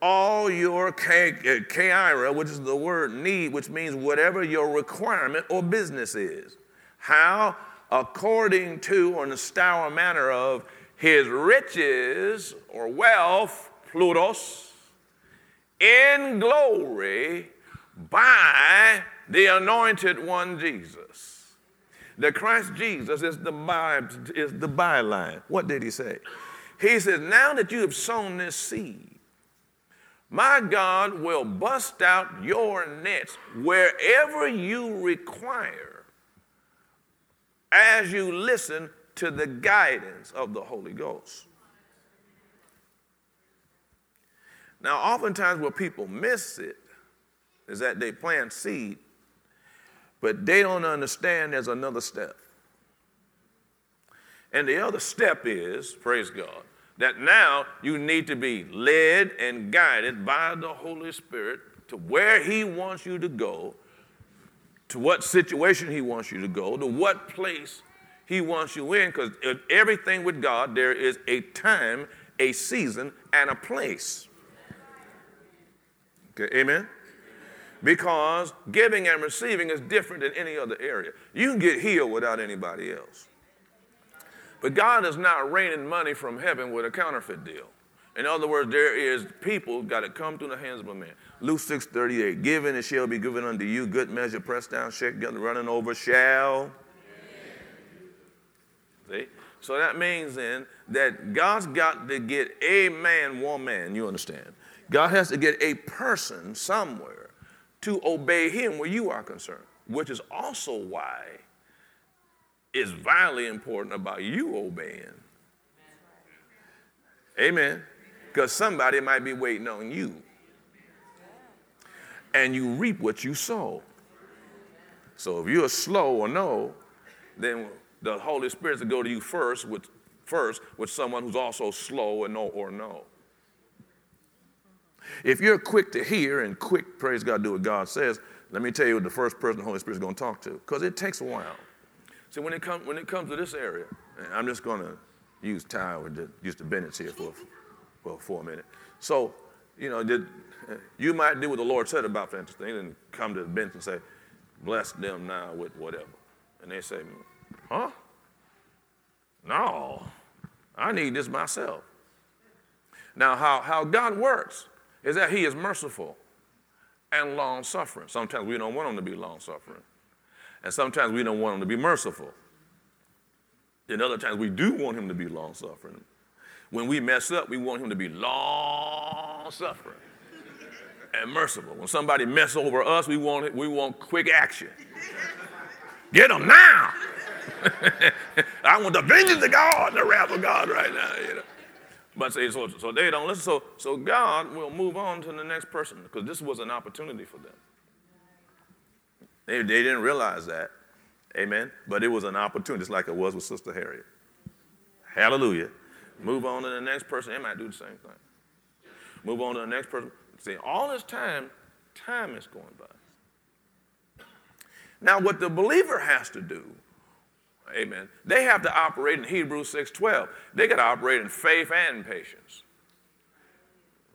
all your chreia, uh, which is the word need, which means whatever your requirement or business is. How? According to, or in the style manner of, his riches or wealth, plutos, in glory by the anointed one Jesus. The Christ Jesus is the, by, is the byline. What did he say? He says, Now that you have sown this seed, my God will bust out your nets wherever you require as you listen to the guidance of the Holy Ghost. Now, oftentimes, where people miss it is that they plant seed, but they don't understand there's another step. And the other step is, praise God, that now you need to be led and guided by the Holy Spirit to where He wants you to go, to what situation He wants you to go, to what place He wants you in, because everything with God, there is a time, a season, and a place. Okay, amen? Because giving and receiving is different than any other area. You can get healed without anybody else. But God is not raining money from heaven with a counterfeit deal. In other words, there is people got to come through the hands of a man. Luke 6 38, given it shall be given unto you, good measure, pressed down, shaken, running over, shall. See? So that means then that God's got to get a man, woman, you understand? God has to get a person somewhere to obey him where you are concerned, which is also why it's vitally important about you obeying. Amen. Because somebody might be waiting on you. And you reap what you sow. So if you're slow or no, then the Holy Spirit will go to you first with first with someone who's also slow and no or no. If you're quick to hear and quick, praise God, do what God says, let me tell you what the first person the Holy Spirit is going to talk to, because it takes a while. See, when it, come, when it comes to this area, I'm just going to use Ty or use the Bennett's here for, for, for a minute. So, you know, did, you might do what the Lord said about things and come to the bench and say, bless them now with whatever. And they say, huh? No, I need this myself. Now, how, how God works is that he is merciful and long suffering. Sometimes we don't want him to be long suffering, and sometimes we don't want him to be merciful. Then other times we do want him to be long suffering. When we mess up, we want him to be long suffering and merciful. When somebody mess over us, we want we want quick action. Get them now. [laughs] I want the vengeance of God, the wrath of God right now. You know. But say so, so they don't listen. So, so God will move on to the next person because this was an opportunity for them. They, they didn't realize that. Amen. But it was an opportunity, just like it was with Sister Harriet. Hallelujah. Move on to the next person. They might do the same thing. Move on to the next person. See, all this time, time is going by. Now, what the believer has to do Amen. They have to operate in Hebrews 6:12. They got to operate in faith and patience.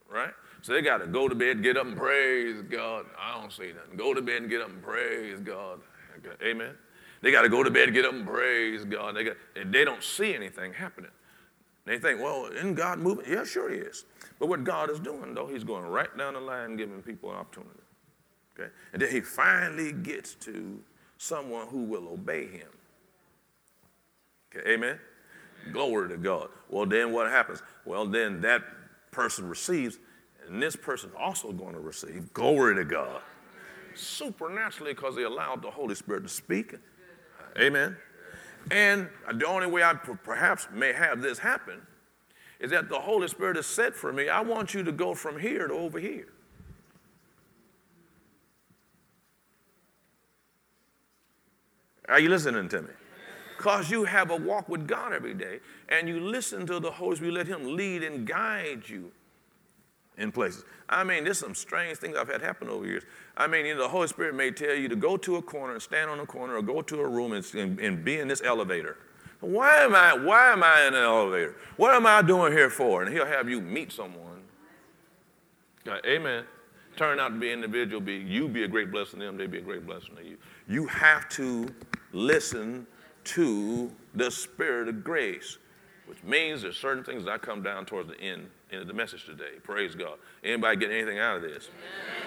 Right? So they got to go to bed, get up and praise God. I don't see nothing. Go to bed and get up and praise God. Okay. Amen. They got to go to bed, get up and praise God. They got, they don't see anything happening. They think, well, isn't God moving? Yeah, sure he is. But what God is doing, though, he's going right down the line, giving people an opportunity. Okay? And then he finally gets to someone who will obey him. Okay, amen? Glory to God. Well, then what happens? Well, then that person receives, and this person also going to receive. Glory to God. Supernaturally, because they allowed the Holy Spirit to speak. Amen. And the only way I perhaps may have this happen is that the Holy Spirit has said for me, I want you to go from here to over here. Are you listening to me? Because you have a walk with God every day and you listen to the Holy Spirit, let Him lead and guide you in places. I mean, there's some strange things I've had happen over years. I mean, you know, the Holy Spirit may tell you to go to a corner and stand on a corner or go to a room and, and, and be in this elevator. Why am I, why am I in an elevator? What am I doing here for? And he'll have you meet someone. amen. Turn out to be an individual, be you be a great blessing to them, they be a great blessing to you. You have to listen to the Spirit of grace, which means there's certain things that I come down towards the end, end of the message today. Praise God. Anybody get anything out of this? Amen.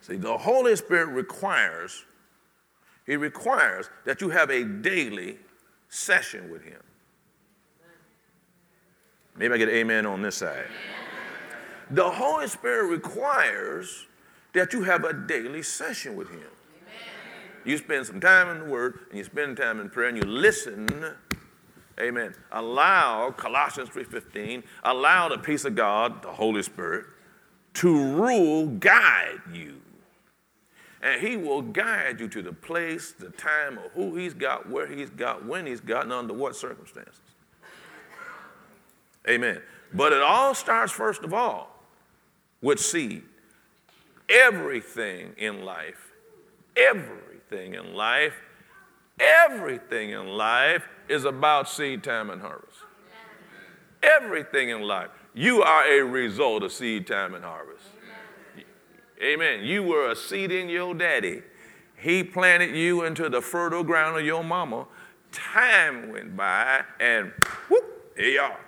See, the Holy Spirit requires, He requires that you have a daily session with Him. Maybe I get amen on this side. The Holy Spirit requires that you have a daily session with Him. You spend some time in the Word and you spend time in prayer and you listen. Amen. Allow Colossians 3:15, allow the peace of God, the Holy Spirit, to rule, guide you. And he will guide you to the place, the time of who he's got, where he's got, when he's got, and under what circumstances. Amen. But it all starts, first of all, with seed. Everything in life, every everything in life, everything in life is about seed time and harvest. Everything in life. You are a result of seed time and harvest. Amen. You were a seed in your daddy. He planted you into the fertile ground of your mama. Time went by and whoop, here you are.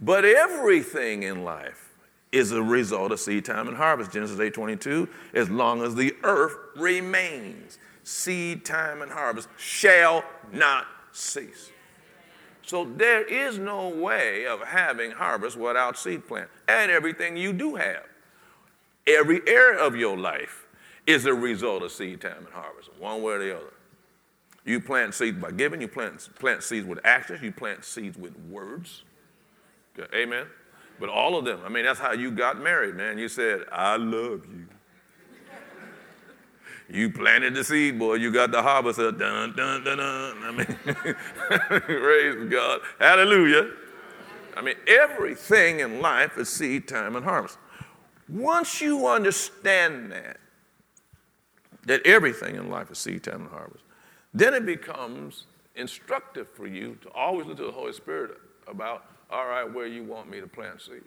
But everything in life is a result of seed time and harvest. Genesis 8:22, as long as the earth remains, seed time and harvest shall not cease. So there is no way of having harvest without seed plant. And everything you do have, every area of your life is a result of seed time and harvest, one way or the other. You plant seeds by giving, you plant, plant seeds with actions, you plant seeds with words. Okay, amen. But all of them, I mean, that's how you got married, man. You said, I love you. You planted the seed, boy. You got the harvest. Dun, dun, dun, dun. I mean, [laughs] praise God. Hallelujah. I mean, everything in life is seed time and harvest. Once you understand that, that everything in life is seed time and harvest, then it becomes instructive for you to always look to the Holy Spirit about all right, where you want me to plant seed?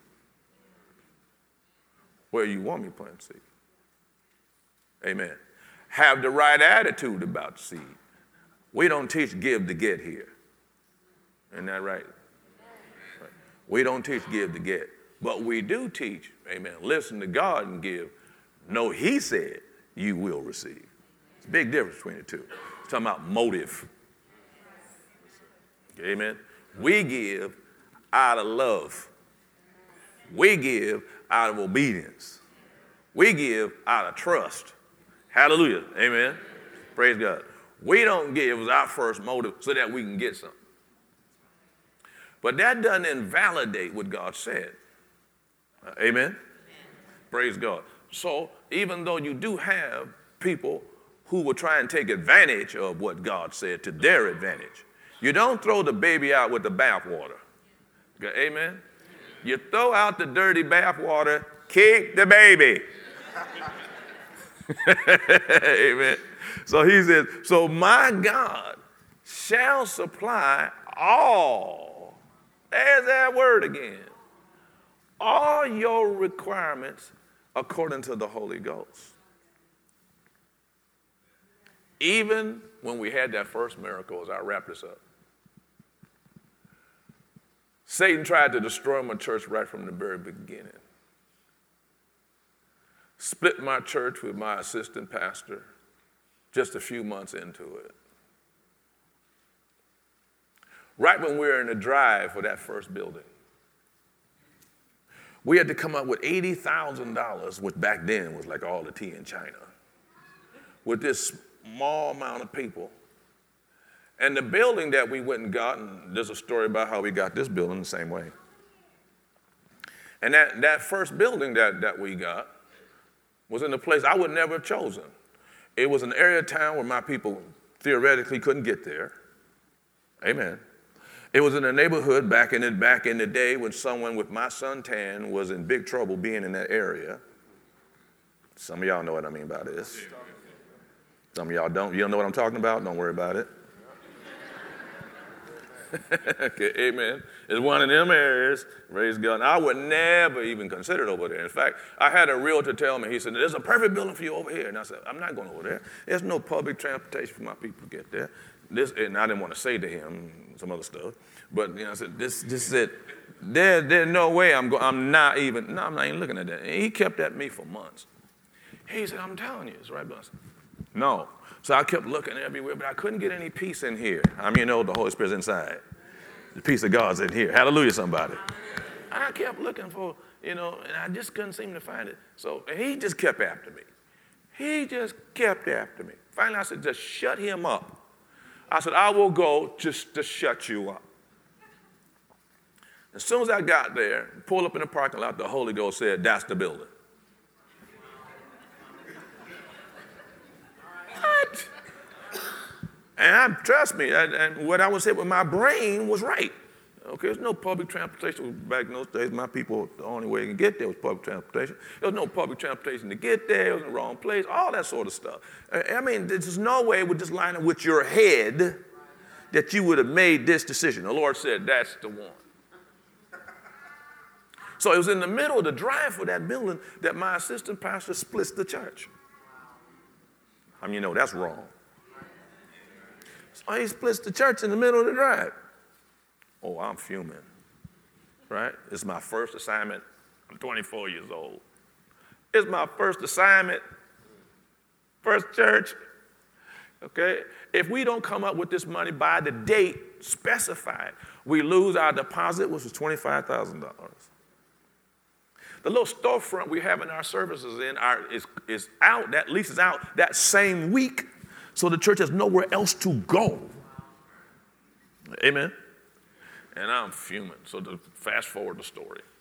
Where you want me to plant seed? Amen. Have the right attitude about seed. We don't teach give to get here. Isn't that right? right? We don't teach give to get. But we do teach, amen, listen to God and give. No, He said you will receive. It's a big difference between the two. It's talking about motive. Amen. We give out of love. We give out of obedience. We give out of trust. Hallelujah. Amen. Praise God. We don't give as our first motive so that we can get something. But that doesn't invalidate what God said. Uh, amen? amen? Praise God. So even though you do have people who will try and take advantage of what God said to their advantage, you don't throw the baby out with the bathwater. Amen? You throw out the dirty bathwater, keep the baby. [laughs] Amen. So he says, So my God shall supply all. There's that word again. All your requirements according to the Holy Ghost. Even when we had that first miracle, as I wrap this up, Satan tried to destroy my church right from the very beginning. Split my church with my assistant pastor just a few months into it. Right when we were in the drive for that first building, we had to come up with $80,000, which back then was like all the tea in China, with this small amount of people. And the building that we went and got, and there's a story about how we got this building the same way. And that, that first building that, that we got was in a place I would never have chosen. It was an area of town where my people theoretically couldn't get there. Amen. It was in a neighborhood back in the, back in the day when someone with my suntan was in big trouble being in that area. Some of y'all know what I mean by this. Some of y'all don't. You don't know what I'm talking about? Don't worry about it. Okay, amen. It's one of them areas, raise God. I would never even consider it over there. In fact, I had a realtor tell me, he said, There's a perfect building for you over here. And I said, I'm not going over there. There's no public transportation for my people to get there. This, and I didn't want to say to him some other stuff, but you know, I said, This, this is it. There, there's no way I'm going, I'm not even, no, I'm not even looking at that. And he kept at me for months. He said, I'm telling you, it's right, I No, so I kept looking everywhere, but I couldn't get any peace in here. I mean, you know, the Holy Spirit's inside. The peace of God's in here. Hallelujah, somebody. I kept looking for, you know, and I just couldn't seem to find it. So he just kept after me. He just kept after me. Finally, I said, just shut him up. I said, I will go just to shut you up. As soon as I got there, pulled up in the parking lot, the Holy Ghost said, That's the building. And I, trust me, I, and what I was saying with my brain was right. Okay, there's no public transportation back in those days. My people, the only way they can get there was public transportation. There was no public transportation to get there. It was in the wrong place. All that sort of stuff. I mean, there's no way with line up with your head that you would have made this decision. The Lord said, "That's the one." So it was in the middle of the drive for that building that my assistant pastor splits the church. I mean, you know that's wrong. So he splits the church in the middle of the drive. Oh, I'm fuming. Right? It's my first assignment. I'm 24 years old. It's my first assignment, first church. Okay? If we don't come up with this money by the date specified, we lose our deposit, which was $25,000. The little storefront we have in our services in our, is, is out, that lease is out that same week so the church has nowhere else to go. Amen. And I'm fuming. So to fast forward the story. [laughs]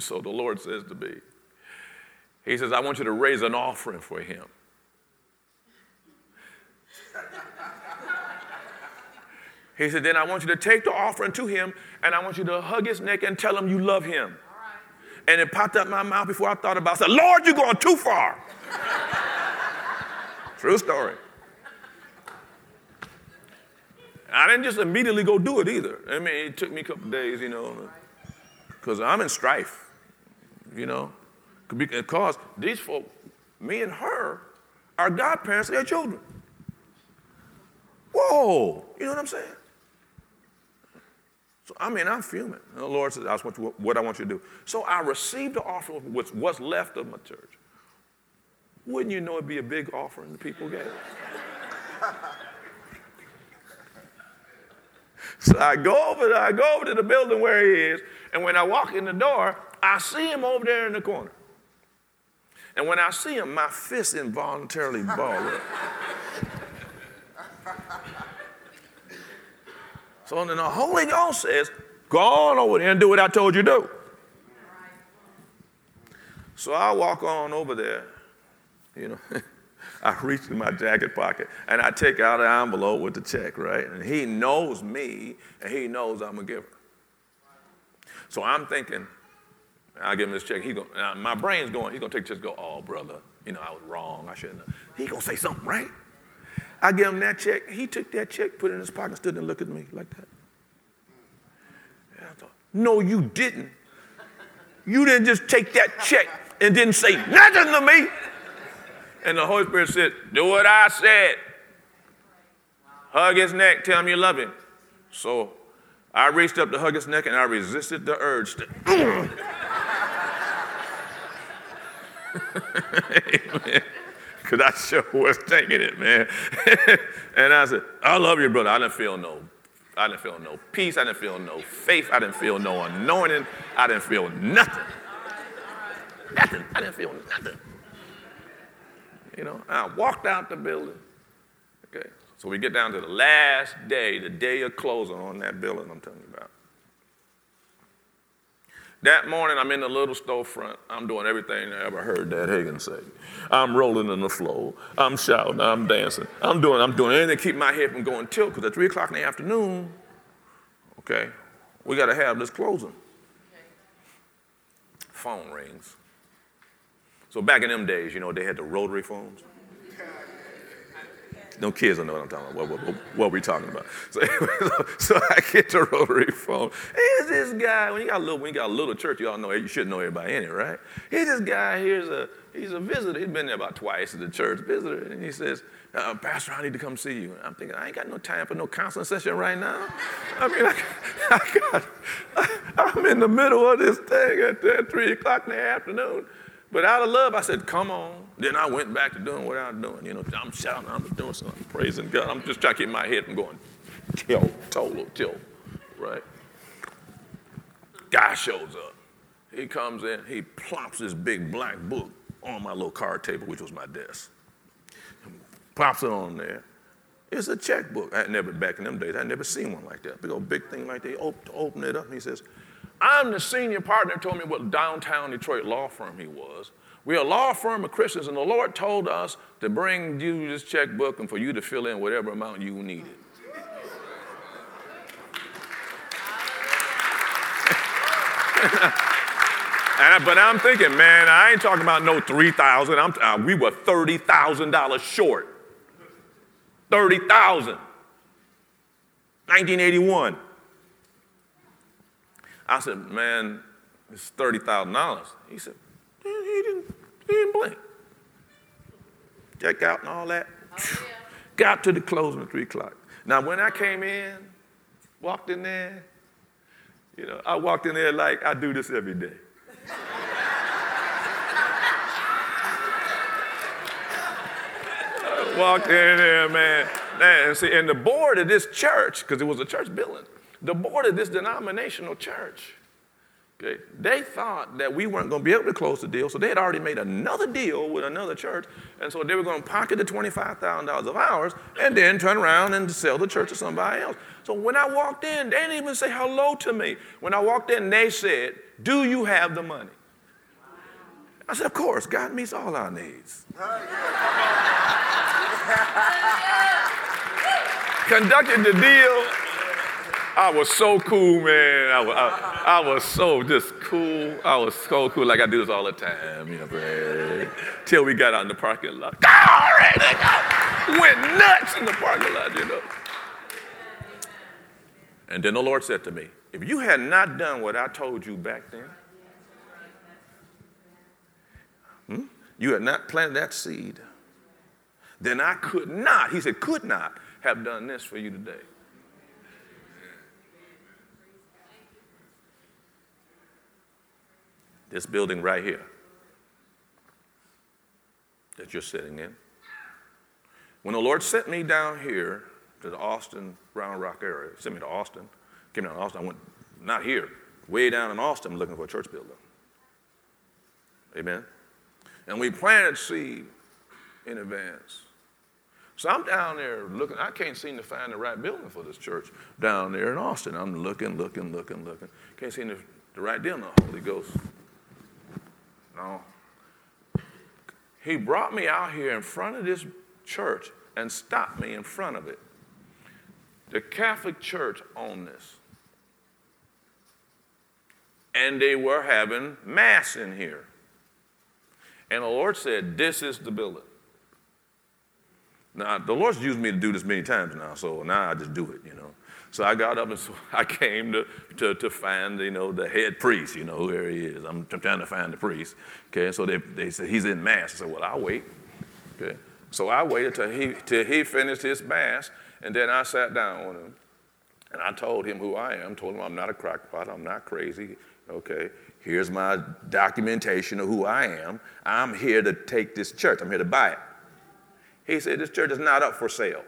So the Lord says to me, He says, I want you to raise an offering for him. He said, Then I want you to take the offering to him and I want you to hug his neck and tell him you love him. And it popped out my mouth before I thought about it. I said, Lord, you're going too far. True story. I didn't just immediately go do it either. I mean, it took me a couple days, you know, because I'm in strife, you know, because these folk, me and her, are godparents of their children. Whoa, you know what I'm saying? So, I mean, I'm fuming. And the Lord says, That's what, what I want you to do. So I received the offering with what's left of my church. Wouldn't you know it'd be a big offering the people gave? so I go over, I go over to the building where he is, and when I walk in the door, I see him over there in the corner. And when I see him, my fist involuntarily ball up. so then the Holy Ghost says, Go on over there and do what I told you to do. So I walk on over there, you know. [laughs] I reach in my jacket pocket and I take out an envelope with the check, right? And he knows me and he knows I'm a giver. So I'm thinking, I give him this check. He go, my brain's going, he's gonna take this go, oh brother, you know, I was wrong. I shouldn't have. He gonna say something, right? I give him that check. He took that check, put it in his pocket, stood and looked at me like that. And I thought, no, you didn't. You didn't just take that check and didn't say nothing to me. And the Holy Spirit said, Do what I said. Hug his neck, tell him you love him. So I reached up to hug his neck and I resisted the urge to. [laughs] [laughs] Because I sure was taking it, man. [laughs] and I said, I love you, brother. I didn't feel no, I didn't feel no peace. I didn't feel no faith. I didn't feel no anointing. I didn't feel nothing. Nothing. I didn't feel nothing. You know, I walked out the building. Okay. So we get down to the last day, the day of closing on that building I'm telling you about. That morning, I'm in the little storefront. I'm doing everything I ever heard Dad Hagin say. I'm rolling in the flow. I'm shouting. I'm dancing. I'm doing. I'm doing anything to keep my head from going tilt. Because at three o'clock in the afternoon, okay, we got to have this closing. Phone rings. So back in them days, you know, they had the rotary phones. No kids don't know what I'm talking about. What, what, what, we talking about? [laughs] So, anyway, so, I get the rotary phone. Here's this guy. When you got a little, when you got a little church, you all know you should know everybody in it, right? Here's this guy. Here's a he's a visitor. He's been there about twice as a church visitor, and he says, uh, "Pastor, I need to come see you." And I'm thinking, I ain't got no time for no counseling session right now. I mean, I, [laughs] I got, I, [laughs] I'm in the middle of this thing at, at three o'clock in the afternoon. But out of love, I said, come on. Then I went back to doing what I was doing. You know, I'm shouting, I'm doing something, praising God. I'm just trying to keep my head from going tilt, total tilt, right? Guy shows up. He comes in, he plops this big black book on my little card table, which was my desk. Plops it on there. It's a checkbook. I never, back in them days, I never seen one like that. Big old big thing like that. Open, open it up, and he says, I'm the senior partner, told me what downtown Detroit law firm he was. We're a law firm of Christians, and the Lord told us to bring you this checkbook and for you to fill in whatever amount you needed. [laughs] I, but I'm thinking, man, I ain't talking about no 3000 I'm, uh, We were $30,000 short. 30000 1981. I said, man, it's $30,000. He said, he didn't, he didn't blink. Check out and all that. Oh, yeah. Got to the closing at 3 o'clock. Now, when I came in, walked in there, you know, I walked in there like I do this every day. [laughs] walked in there, man. And see, and the board of this church, because it was a church building, the board of this denominational church, okay, they thought that we weren't going to be able to close the deal, so they had already made another deal with another church, and so they were going to pocket the $25,000 of ours and then turn around and sell the church to somebody else. So when I walked in, they didn't even say hello to me. When I walked in, they said, Do you have the money? I said, Of course, God meets all our needs. [laughs] Conducted the deal I was so cool, man. I was, I, I, was so just cool. I was so cool. Like I do this all the time, you know, man. Till we got out in the parking lot. Went nuts in the parking lot, you know. And then the Lord said to me, if you had not done what I told you back then, hmm, you had not planted that seed, then I could not, he said, could not have done this for you today. This building right here that you're sitting in. When the Lord sent me down here to the Austin, Round Rock area, sent me to Austin, came down to Austin, I went not here, way down in Austin looking for a church building. Amen. And we planted seed in advance. So I'm down there looking. I can't seem to find the right building for this church down there in Austin. I'm looking, looking, looking, looking. Can't seem the, the right deal. The Holy Ghost. No. He brought me out here in front of this church and stopped me in front of it. The Catholic Church owned this. And they were having Mass in here. And the Lord said, This is the building. Now, the Lord's used me to do this many times now, so now I just do it, you know. So I got up and so [laughs] I came to, to, to find, you know, the head priest, you know, where he is. I'm, I'm trying to find the priest. Okay, so they, they said, he's in mass. I said, well, I'll wait. Okay, so I waited till he, till he finished his mass, and then I sat down with him. And I told him who I am, told him I'm not a crackpot, I'm not crazy, okay? Here's my documentation of who I am. I'm here to take this church, I'm here to buy it. He said, This church is not up for sale.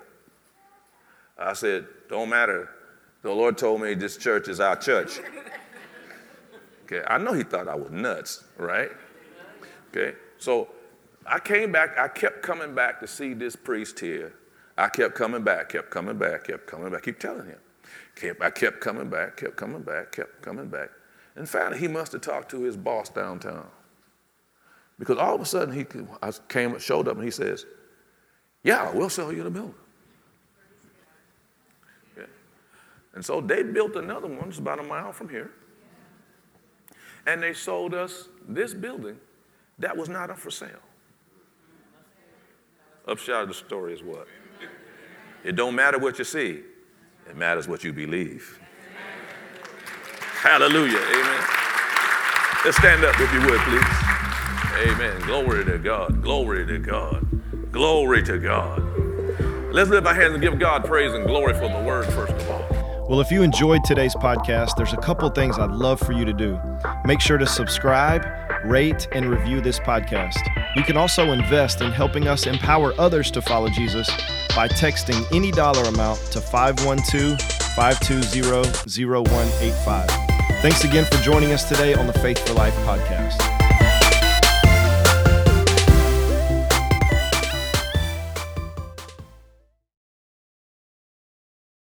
I said, Don't matter. The Lord told me this church is our church. Okay, I know he thought I was nuts, right? Okay, so I came back, I kept coming back to see this priest here. I kept coming back, kept coming back, kept coming back. Keep telling him. Kept, I kept coming back, kept coming back, kept coming back. And finally, he must have talked to his boss downtown. Because all of a sudden, he I came, showed up, and he says, Yeah, we'll sell you the building. And so they built another one, it's about a mile from here. And they sold us this building that was not up for sale. Upshot of the story is what? It don't matter what you see, it matters what you believe. Hallelujah. Amen. Let's stand up if you would, please. Amen. Glory to God. Glory to God. Glory to God. Let's lift our hands and give God praise and glory for the word, first of all. Well, if you enjoyed today's podcast, there's a couple things I'd love for you to do. Make sure to subscribe, rate, and review this podcast. You can also invest in helping us empower others to follow Jesus by texting any dollar amount to 512 520 0185. Thanks again for joining us today on the Faith for Life podcast.